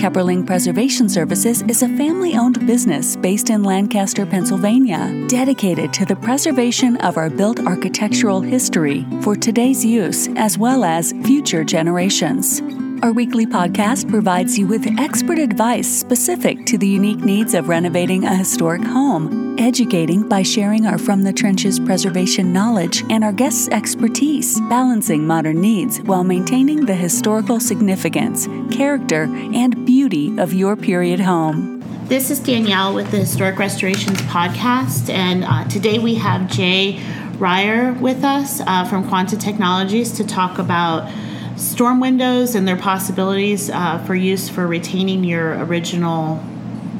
Kepperling Preservation Services is a family owned business based in Lancaster, Pennsylvania, dedicated to the preservation of our built architectural history for today's use as well as future generations. Our weekly podcast provides you with expert advice specific to the unique needs of renovating a historic home, educating by sharing our From the Trenches preservation knowledge and our guests' expertise, balancing modern needs while maintaining the historical significance, character, and beauty of your period home. This is Danielle with the Historic Restorations Podcast, and uh, today we have Jay Reyher with us uh, from Quanta Technologies to talk about storm windows and their possibilities uh, for use for retaining your original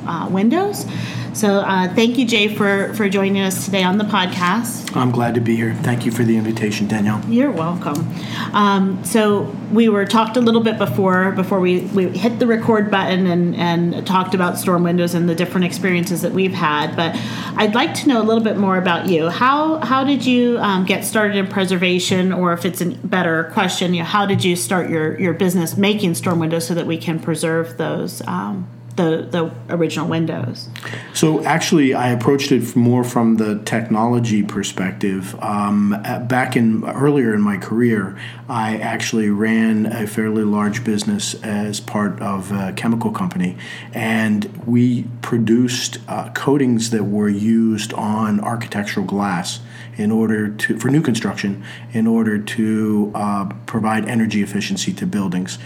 uh, windows. So uh, thank you, Jay, for, for joining us today on the podcast. I'm glad to be here. Thank you for the invitation, Danielle. You're welcome. Um, so we were talked a little bit before before we, we hit the record button and, and talked about storm windows and the different experiences that we've had. But I'd like to know a little bit more about you. How how did you um, get started in preservation, or if it's a better question, you know, how did you start your your business making storm windows so that we can preserve those? Um, the, the original Windows? So actually, I approached it more from the technology perspective. Um, back in earlier in my career, I actually ran a fairly large business as part of a chemical company, and we produced uh, coatings that were used on architectural glass in order to for new construction in order to uh, provide energy efficiency to buildings.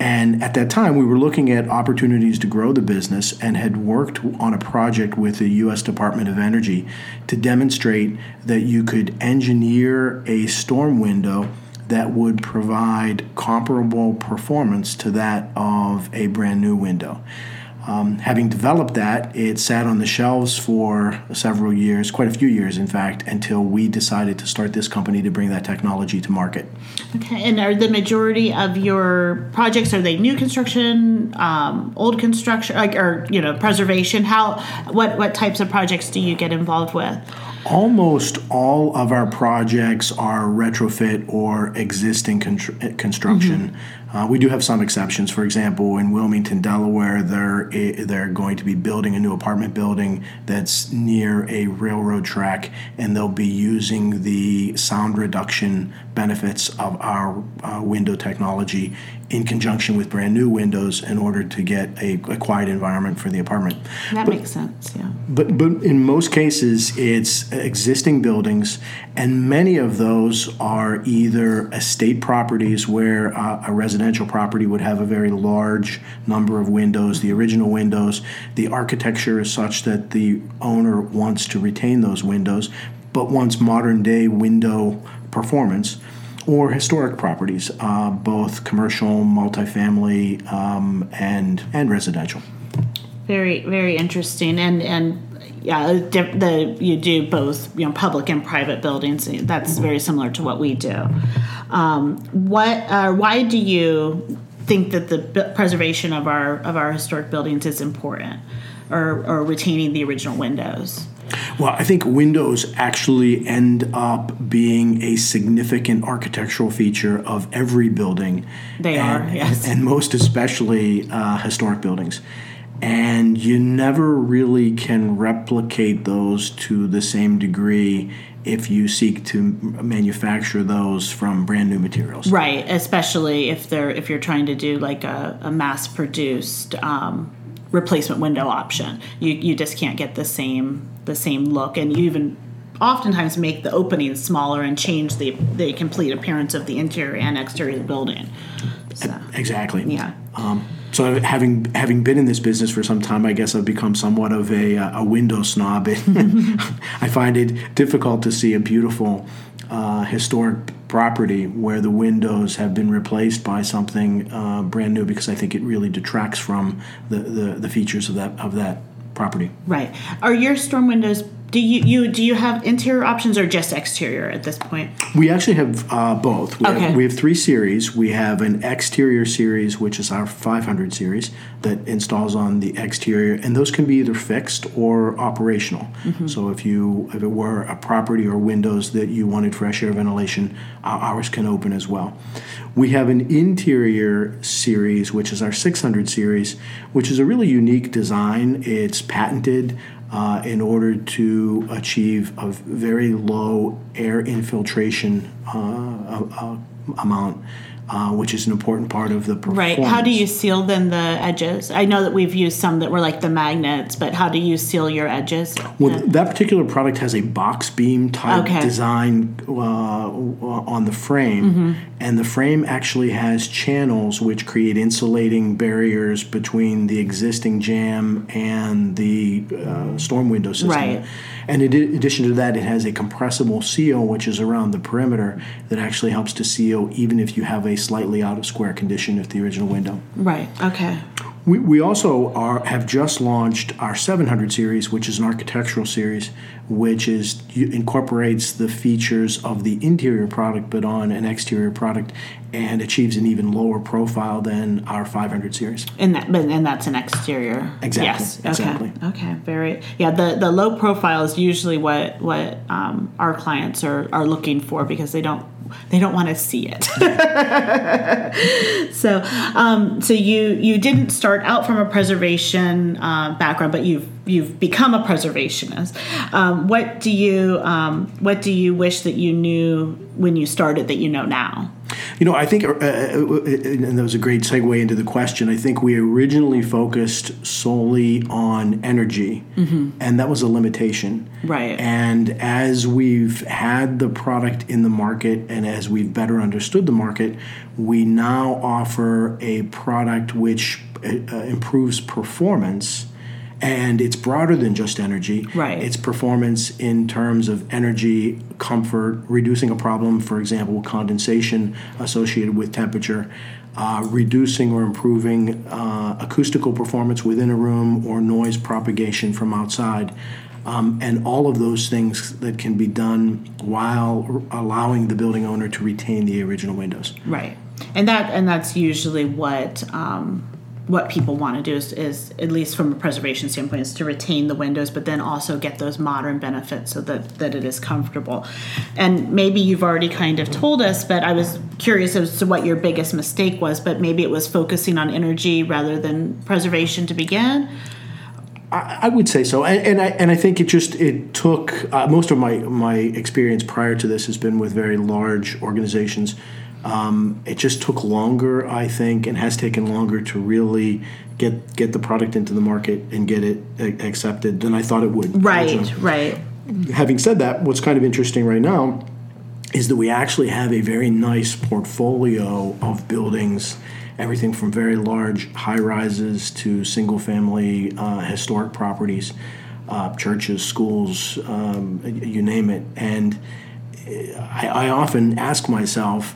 And at that time, we were looking at opportunities to grow the business and had worked on a project with the U.S. Department of Energy to demonstrate that you could engineer a storm window that would provide comparable performance to that of a brand new window. Um, having developed that, it sat on the shelves for several years, quite a few years, in fact, until we decided to start this company to bring that technology to market. Okay, and are the majority of your projects are they new construction, um, old construction, like or you know preservation? How what what types of projects do you get involved with? Almost all of our projects are retrofit or existing construction. Mm-hmm. Uh, we do have some exceptions. For example, in Wilmington, Delaware, they're they're going to be building a new apartment building that's near a railroad track, and they'll be using the sound reduction benefits of our uh, window technology in conjunction with brand new windows in order to get a, a quiet environment for the apartment. That but, makes sense, yeah. But but in most cases, it's existing buildings, and many of those are either estate properties where uh, a residential property would have a very large number of windows, the original windows. The architecture is such that the owner wants to retain those windows, but wants modern day window performance or historic properties, uh, both commercial, multifamily, um, and and residential. Very very interesting, and and yeah, the you do both you know public and private buildings. That's very similar to what we do. Um, what uh, why do you think that the preservation of our of our historic buildings is important, or or retaining the original windows? Well, I think windows actually end up being a significant architectural feature of every building. They and, are, yes. And most especially uh, historic buildings. And you never really can replicate those to the same degree if you seek to manufacture those from brand new materials. Right, especially if they're if you're trying to do like a, a mass produced um, replacement window option. You you just can't get the same the same look, and you even oftentimes make the openings smaller and change the the complete appearance of the interior and exterior of the building. So, exactly. Yeah. Um, so having having been in this business for some time, I guess I've become somewhat of a, a window snob. I find it difficult to see a beautiful uh, historic property where the windows have been replaced by something uh, brand new because I think it really detracts from the, the, the features of that of that property. Right. Are your storm windows do you, you do you have interior options or just exterior at this point? We actually have uh, both. We, Okay. have, we have three series. We have an exterior series, which is our 500 series, that installs on the exterior, and those can be either fixed or operational. Mm-hmm. So if you if it were a property or windows that you wanted fresh air ventilation, ours can open as well. We have an interior series, which is our 600 series, which is a really unique design. It's patented uh, in order to achieve a very low air infiltration uh, uh, amount, uh, which is an important part of the performance. Right. How do you seal then the edges? I know that we've used some that were like the magnets, but how do you seal your edges? Well, that particular product has a box beam type Okay. design uh, on the frame, Mm-hmm. and the frame actually has channels which create insulating barriers between the existing jamb and the uh, storm window system. Right. And in addition to that, it has a compressible seal which is around the perimeter that actually helps to seal even if you have a slightly out of square condition of the original window. Right. Okay. We, we also are have just launched our 700 series, which is an architectural series, which is incorporates the features of the interior product but on an exterior product, and achieves an even lower profile than our 500 series. And that, but and that's an exterior. Exactly, Yes. Okay. Okay. Very. Yeah. The the low profile is usually what what um, our clients are are looking for because they don't they don't want to see it. so um, so you you didn't start out from a preservation uh, background, but you've you've become a preservationist. Um, what do you um, what do you wish that you knew when you started that you know now? You know, I think, uh, uh, and that was a great segue into the question. I think we originally focused solely on energy, and that was a limitation. Right. And as we've had the product in the market and as we've better understood the market, we now offer a product which uh, improves performance. And it's broader than just energy. Right. It's performance in terms of energy, comfort, reducing a problem, for example, condensation associated with temperature, uh, reducing or improving uh, acoustical performance within a room or noise propagation from outside. Um, and all of those things that can be done while r- allowing the building owner to retain the original windows. Right, and that and that's usually what um, what people want to do is, is at least from a preservation standpoint is to retain the windows, but then also get those modern benefits so that that it is comfortable. And maybe you've already kind of told us, but I was curious as to what your biggest mistake was. But maybe it was focusing on energy rather than preservation to begin. I, would say so, and, and I and I think it just it took uh, most of my my experience prior to this has been with very large organizations. Um, it just took longer, I think, and has taken longer to really get get the product into the market and get it a- accepted than I thought it would. Right, originally. right, Having said that, what's kind of interesting right now is that we actually have a very nice portfolio of buildings, everything from very large high rises to single family uh, historic properties, uh, churches, schools, um, you name it. And I, I often ask myself,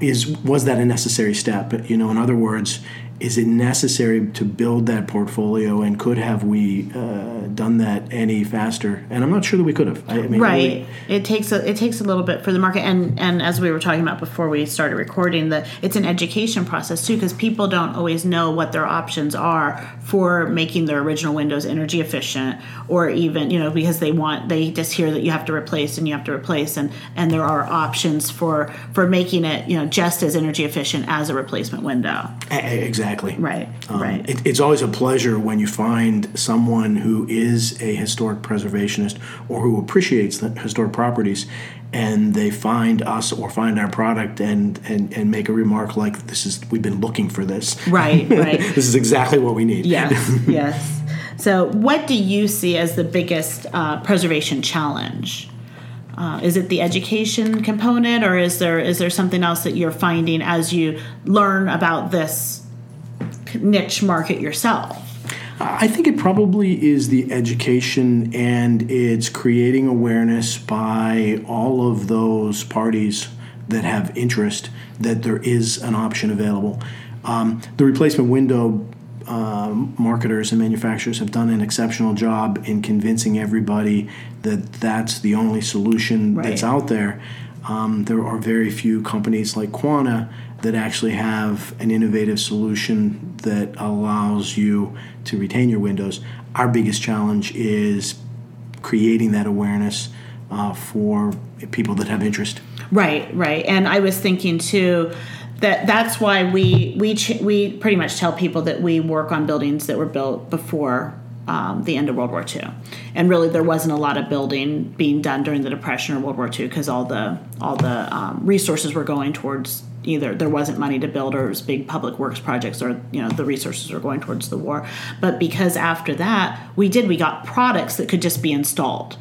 is was that a necessary step? You know, in other words, is it necessary to build that portfolio, and could have we uh, done that any faster? And I'm not sure that we could have. I, mean, right. really- It takes a it takes a little bit for the market, and and as we were talking about before we started recording, that it's an education process too, because people don't always know what their options are for making their original windows energy efficient, or even you know because they want they just hear that you have to replace and you have to replace, and and there are options for for making it you know just as energy efficient as a replacement window. A- Exactly. Right. Um, right. It, it's always a pleasure when you find someone who is a historic preservationist or who appreciates the historic properties and they find us or find our product and, and, and make a remark like this is we've been looking for this. Right, right. this is exactly what we need. Yes, yes. So, what do you see as the biggest uh, preservation challenge? Uh, is it the education component, or is there is there something else that you're finding as you learn about this niche market yourself? I think it probably is the education and it's creating awareness by all of those parties that have interest that there is an option available. Um, the replacement window um, marketers and manufacturers have done an exceptional job in convincing everybody that that's the only solution Right. that's out there. Um, there are very few companies like Quanta that actually have an innovative solution that allows you to retain your windows. Our biggest challenge is creating that awareness uh, for people that have interest. Right, right. And I was thinking too that that's why we we ch- we pretty much tell people that we work on buildings that were built before um, the end of World War II, and really there wasn't a lot of building being done during the Depression or World War II because all the all the um, resources were going towards either there wasn't money to build was big public works projects or you know the resources were going towards the war. But because after that we did we got products that could just be installed.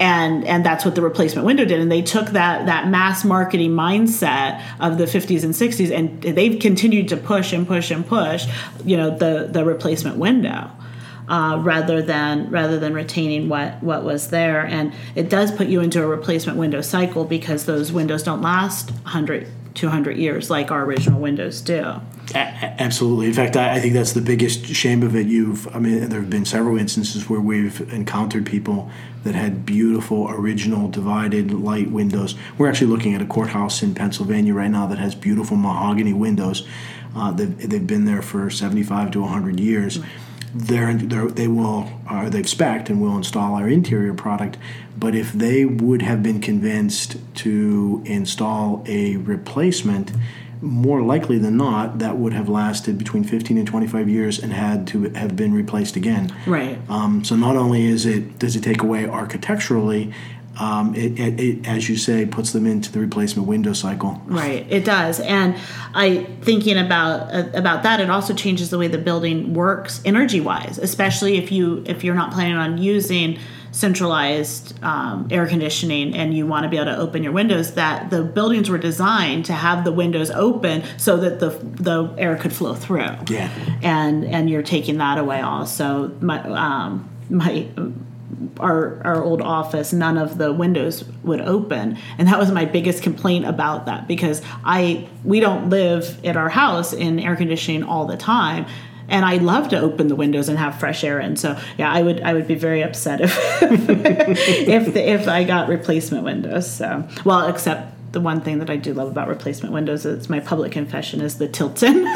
And and that's what the replacement window did. And they took that that mass marketing mindset of the 50s and 60s and they've continued to push and push and push you know the the replacement window uh, rather than rather than retaining what what was there. And it does put you into a replacement window cycle because those windows don't last 100 200 years like our original windows do Absolutely. In fact, I, I think that's the biggest shame of it. You've, I mean, there have been several instances where we've encountered people that had beautiful, original, divided light windows. We're actually looking at a courthouse in Pennsylvania right now that has beautiful mahogany windows. Uh, they've, they've been there for 75 to 100 years. They're, they're, they will, uh, they've spec and will install our interior product. But if they would have been convinced to install a replacement, more likely than not, that would have lasted between 15 and 25 years and had to have been replaced again. right Um, so not only is it does it take away architecturally, um, it, it, it, as you say, puts them into the replacement window cycle. Right, it does, and I thinking about uh, about that. It also changes the way the building works energy wise, especially if you if you're not planning on using centralized um, air conditioning and you want to be able to open your windows. That the buildings were designed to have the windows open so that the the air could flow through. Yeah. and and you're taking that away also. My um, my our our old office none of the windows would open. And that was my biggest complaint about that because i we don't live at our house in air conditioning all the time. And i love to open the windows and have fresh air in. So yeah i would i would be very upset if if the, if i got replacement windows. So well except the one thing that I do love about replacement windows is my public confession is the tilt-in. but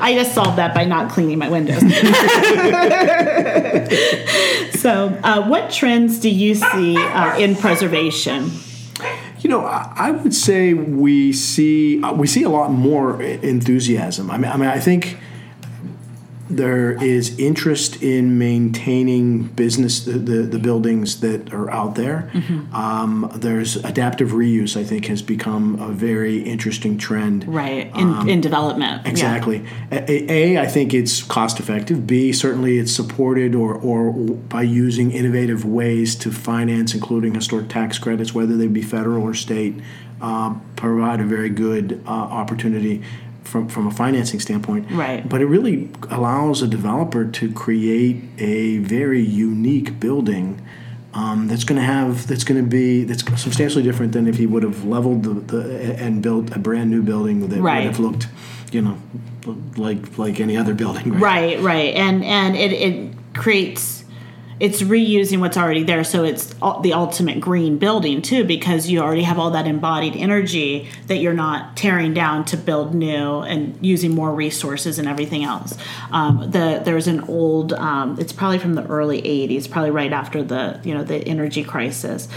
I just solved that by not cleaning my windows. so, uh, what trends do you see uh, in preservation? You know, I, would say we see uh, we see a lot more enthusiasm. I mean, I mean, I think there is interest in maintaining business the, the, the buildings that are out there. Um, there's adaptive reuse. I think has become a very interesting trend. Right in, in development. Yeah. Exactly. A, A, I think it's cost effective. B, certainly it's supported or, or by using innovative ways to finance, including historic tax credits, whether they be federal or state, uh, provide a very good uh, opportunity from, from a financing standpoint. Right. But it really allows a developer to create a very unique building. Um, that's going to have that's going to be that's substantially different than if he would have leveled the, the and built a brand new building that Right. would have looked, you know, like like any other building. Right, right, and and it, it creates it's reusing what's already there, so it's the ultimate green building too, because you already have all that embodied energy that you're not tearing down to build new and using more resources and everything else. Um, the there's an old, um, it's probably from the early '80s, probably right after the you know the energy crisis.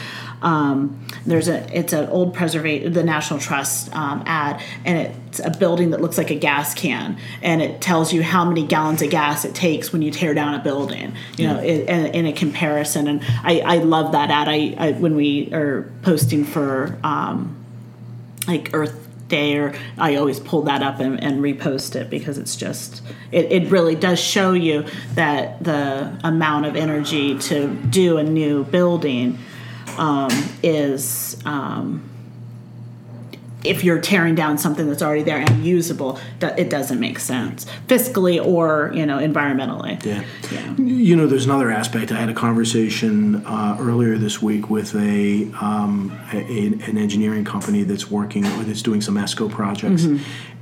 Um, there's a it's an old preservation the National Trust um, ad, and it's a building that looks like a gas can, and it tells you how many gallons of gas it takes when you tear down a building. You know, in, in, in a comparison, and I, I love that ad. I, I when we are posting for um, like Earth Day, or I always pull that up and, and repost it because it's just it, it really does show you that the amount of energy to do a new building um, is um, if you're tearing down something that's already there and usable, that it doesn't make sense fiscally or you know environmentally. Yeah. yeah. You know, there's another aspect. I had a conversation uh, earlier this week with a, um, a, an engineering company that's working that's doing some ESCO projects,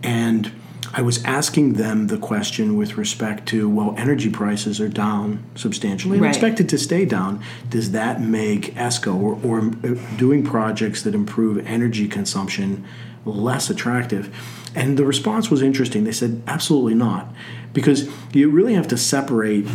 and I was asking them the question with respect to well, energy prices are down substantially and Right. expected to stay down. Does that make ESCO or, or uh, doing projects that improve energy consumption less attractive? And the response was interesting. They said absolutely not, because you really have to separate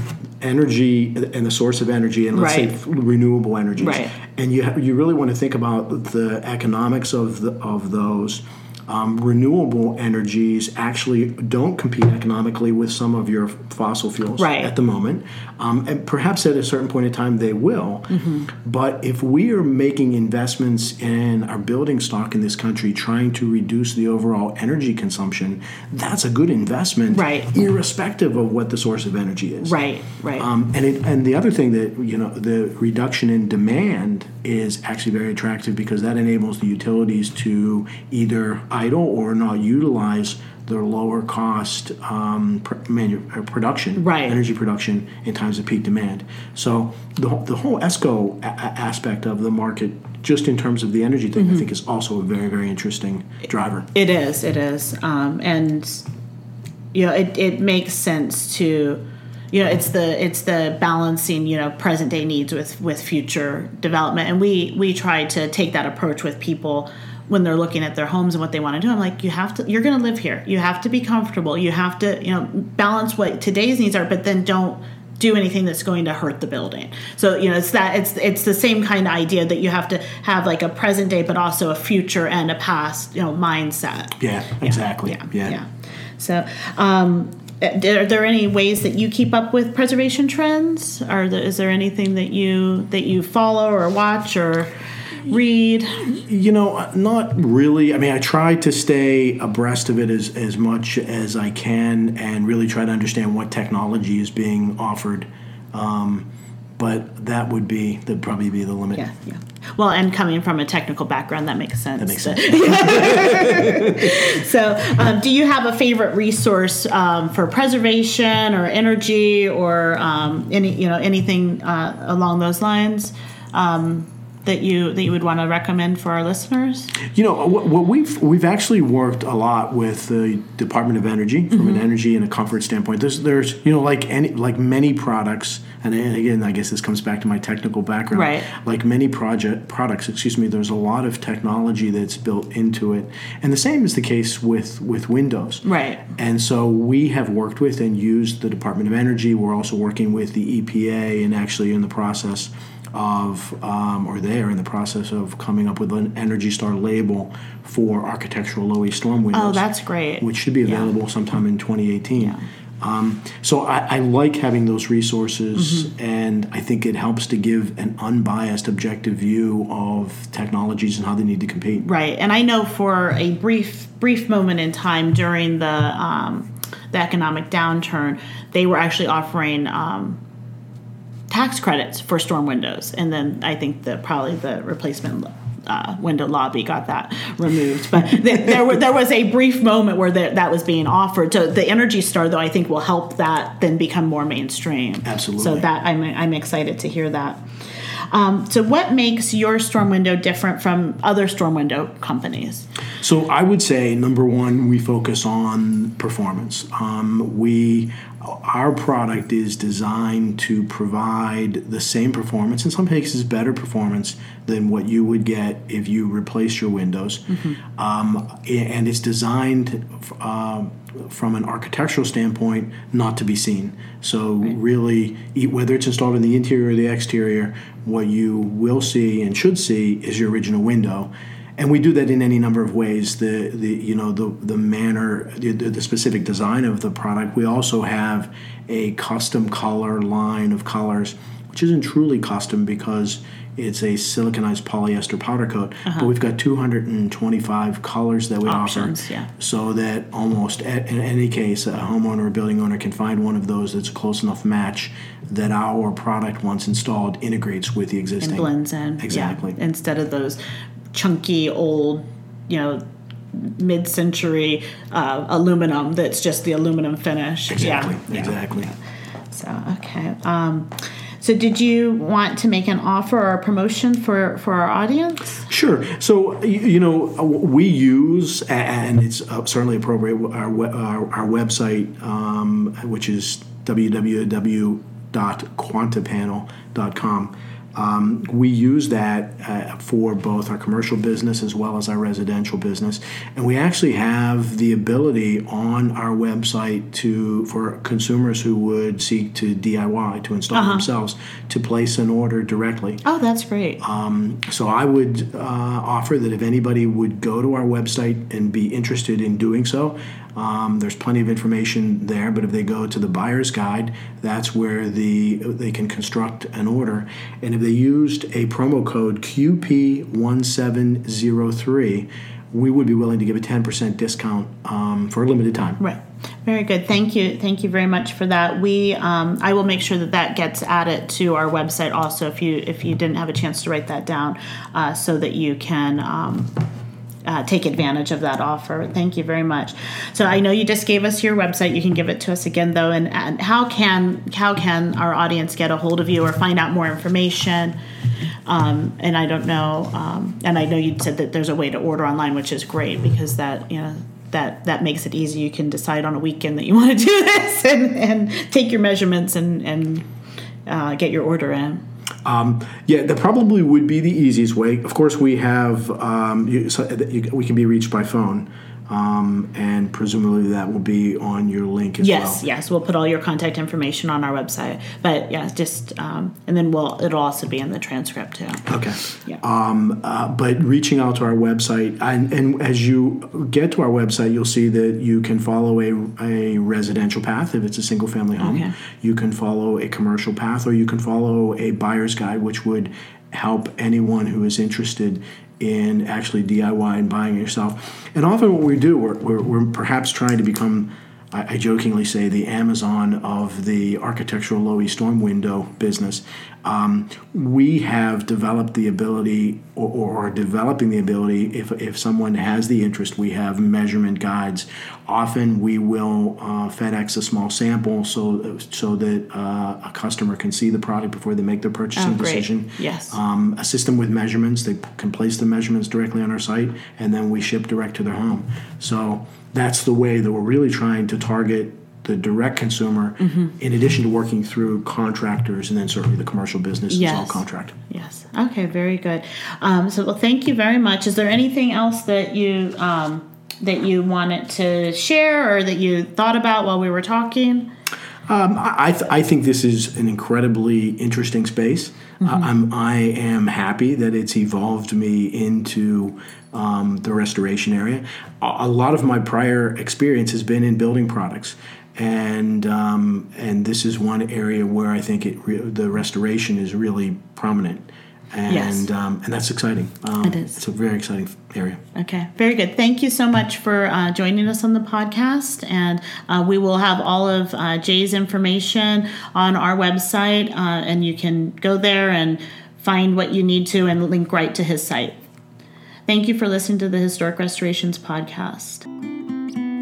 energy and the source of energy and let's Right. say renewable energies. Right. And you ha- you really want to think about the economics of the, of those. Um, renewable energies actually don't compete economically with some of your fossil fuels Right. at the moment, um, and perhaps at a certain point in time they will. Mm-hmm. But if we are making investments in our building stock in this country, trying to reduce the overall energy consumption, that's a good investment, Right. Irrespective of what the source of energy is, Right, right. um, and it, and the other thing that you know the reduction in demand is actually very attractive because that enables the utilities to either idle or not utilize their lower cost um, pr- manu- uh, production, Right. energy production in times of peak demand. So the, whole- the whole ESCO a- aspect of the market, just in terms of the energy thing, Mm-hmm. I think is also a very very interesting driver. It is, it is, um, and you know, it, it makes sense to, you know, it's the it's the balancing, you know, present day needs with with future development, and we we try to take that approach with people when they're looking at their homes and what they want to do. I'm like, you have to, you're going to live here, you have to be comfortable, you have to, you know, balance what today's needs are, but then don't do anything that's going to hurt the building. So you know, it's that it's it's the same kind of idea that you have to have like a present day, but also a future and a past, you know, mindset. Yeah, exactly. Yeah, yeah. yeah. So, um, are there any ways that you keep up with preservation trends? Are there, is there anything that you that you follow or watch or read? You know, not really. I mean, I try to stay abreast of it as, as much as I can and really try to understand what technology is being offered. Um, but that would be, that'd probably be the limit. Yeah, yeah. Well, and coming from a technical background, that makes sense. That makes sense. so, um, do you have a favorite resource um, for preservation or energy or um, any you know anything uh, along those lines um, that you that you would want to recommend for our listeners? You know, what, what we've we've actually worked a lot with the Department of Energy from Mm-hmm. an energy and a comfort standpoint. There's there's you know like any like many products, and again, I guess this comes back to my technical background. Right. Like many project products, excuse me. There's a lot of technology that's built into it, and the same is the case with with Windows. Right. And so we have worked with and used the Department of Energy. We're also working with the EPA and actually in the process of, um, or they are in the process of coming up with an Energy Star label for architectural low E storm windows. Oh, that's great. Which should be Yeah. available sometime in 2018. Yeah. Um, so I, I like having those resources, Mm-hmm. and I think it helps to give an unbiased, objective view of technologies and how they need to compete. Right, and I know for a brief brief moment in time during the um, the economic downturn, they were actually offering um, tax credits for storm windows, and then I think that probably the replacement. Uh, window lobby got that removed, but th- there were, there was a brief moment where that that was being offered. So the Energy Star, though, I think will help that then become more mainstream. Absolutely. So that I'm I'm excited to hear that. Um, so, what makes your storm window different from other storm window companies? So I would say number one, we focus on performance. Um, we our product is designed to provide the same performance, in some cases better performance than what you would get if you replace your windows. Um, and it's designed uh, from an architectural standpoint not to be seen. So really, e- whether it's installed in the interior or the exterior, what you will see and should see is your original window and we do that in any number of ways. The the you know the the manner the, the specific design of the product. We also have a custom color line of colors which isn't truly custom because it's a siliconized polyester powder coat but uh-huh. we've got 225 colors that we Options, offer yeah. so that almost a- in any case a homeowner or building owner can find one of those that's a close enough match that our product once installed integrates with the existing. Blends in. exactly. Yeah, instead of those chunky old, you know, mid-century uh, aluminum that's just the aluminum finish. Exactly. Yeah. Exactly. So okay. Um, so did you want to make an offer or a promotion for for our audience? Sure. So you, you know we use and it's uh, certainly appropriate our our, our website, um, which is www.quantapanel.com. Um, we use that uh, for both our commercial business as well as our residential business, and we actually have the ability on our website to for consumers who would seek to DIY to install Uh-huh. themselves to place an order directly. Oh, that's great. Um, so I would uh, offer that if anybody would go to our website and be interested in doing so, um, there's plenty of information there. But if they go to the buyer's guide, that's where the they can construct an order. And if they used a promo code QP1703, we would be willing to give a 10% discount um, for a limited time. Right. Very good. Thank you. Thank you very much for that. We, um, I will make sure that that gets added to our website also. If you if you didn't have a chance to write that down, uh, so that you can. Um, uh, take advantage of that offer. Thank you very much. So I know you just gave us your website. You can give it to us again, though. And, and how can how can our audience get a hold of you or find out more information? Um, and I don't know. Um, and I know you said that there's a way to order online, which is great because that you know that that makes it easy. You can decide on a weekend that you want to do this and, and take your measurements and and uh, get your order in. Um, yeah, that probably would be the easiest way. Of course, we have um, you, so that you, we can be reached by phone, um, and presumably that will be on your link as Yes, well. yes, yes, we'll put all your contact information on our website. But yeah, just um, and then we'll it'll also be in the transcript too. Okay. Yeah. Um, uh, but reaching out to our website, and, and as you get to our website, you'll see that you can follow a, a residential path if it's a single family home. Okay. You can follow a commercial path, or you can follow a buyer's guide, which would help anyone who is interested in actually DIY and buying yourself. And often, what we do, we're, we're, we're perhaps trying to become. I I jokingly say the Amazon of the architectural low E storm window business. Um, we have developed the ability, or, or are developing the ability, if, if someone has the interest, we have measurement guides. Often we will uh, FedEx a small sample so so that uh, a customer can see the product before they make their purchasing Oh, decision. Yes. Um, a system with measurements, they can place the measurements directly on our site, and then we ship direct to their home. So that's the way that we're really trying to target the direct consumer, Mm-hmm. in addition to working through contractors and then certainly the commercial business is all Yes. contract. Yes. Okay. Very good. Um, so, well, thank you very much. Is there anything else that you um, that you wanted to share or that you thought about while we were talking? Um, I th- I think this is an incredibly interesting space. Mm-hmm. I'm, I am happy that it's evolved me into um, the restoration area. A, a lot of my prior experience has been in building products, and um, and this is one area where I think it re- the restoration is really prominent, and Yes. um, and that's exciting. Um, It is. It's a very exciting area. Okay, very good. Thank you so much for uh, joining us on the podcast. And uh, we will have all of uh, Jay's information on our website, uh, and you can go there and find what you need to and link right to his site. Thank you for listening to the Historic Restorations Podcast.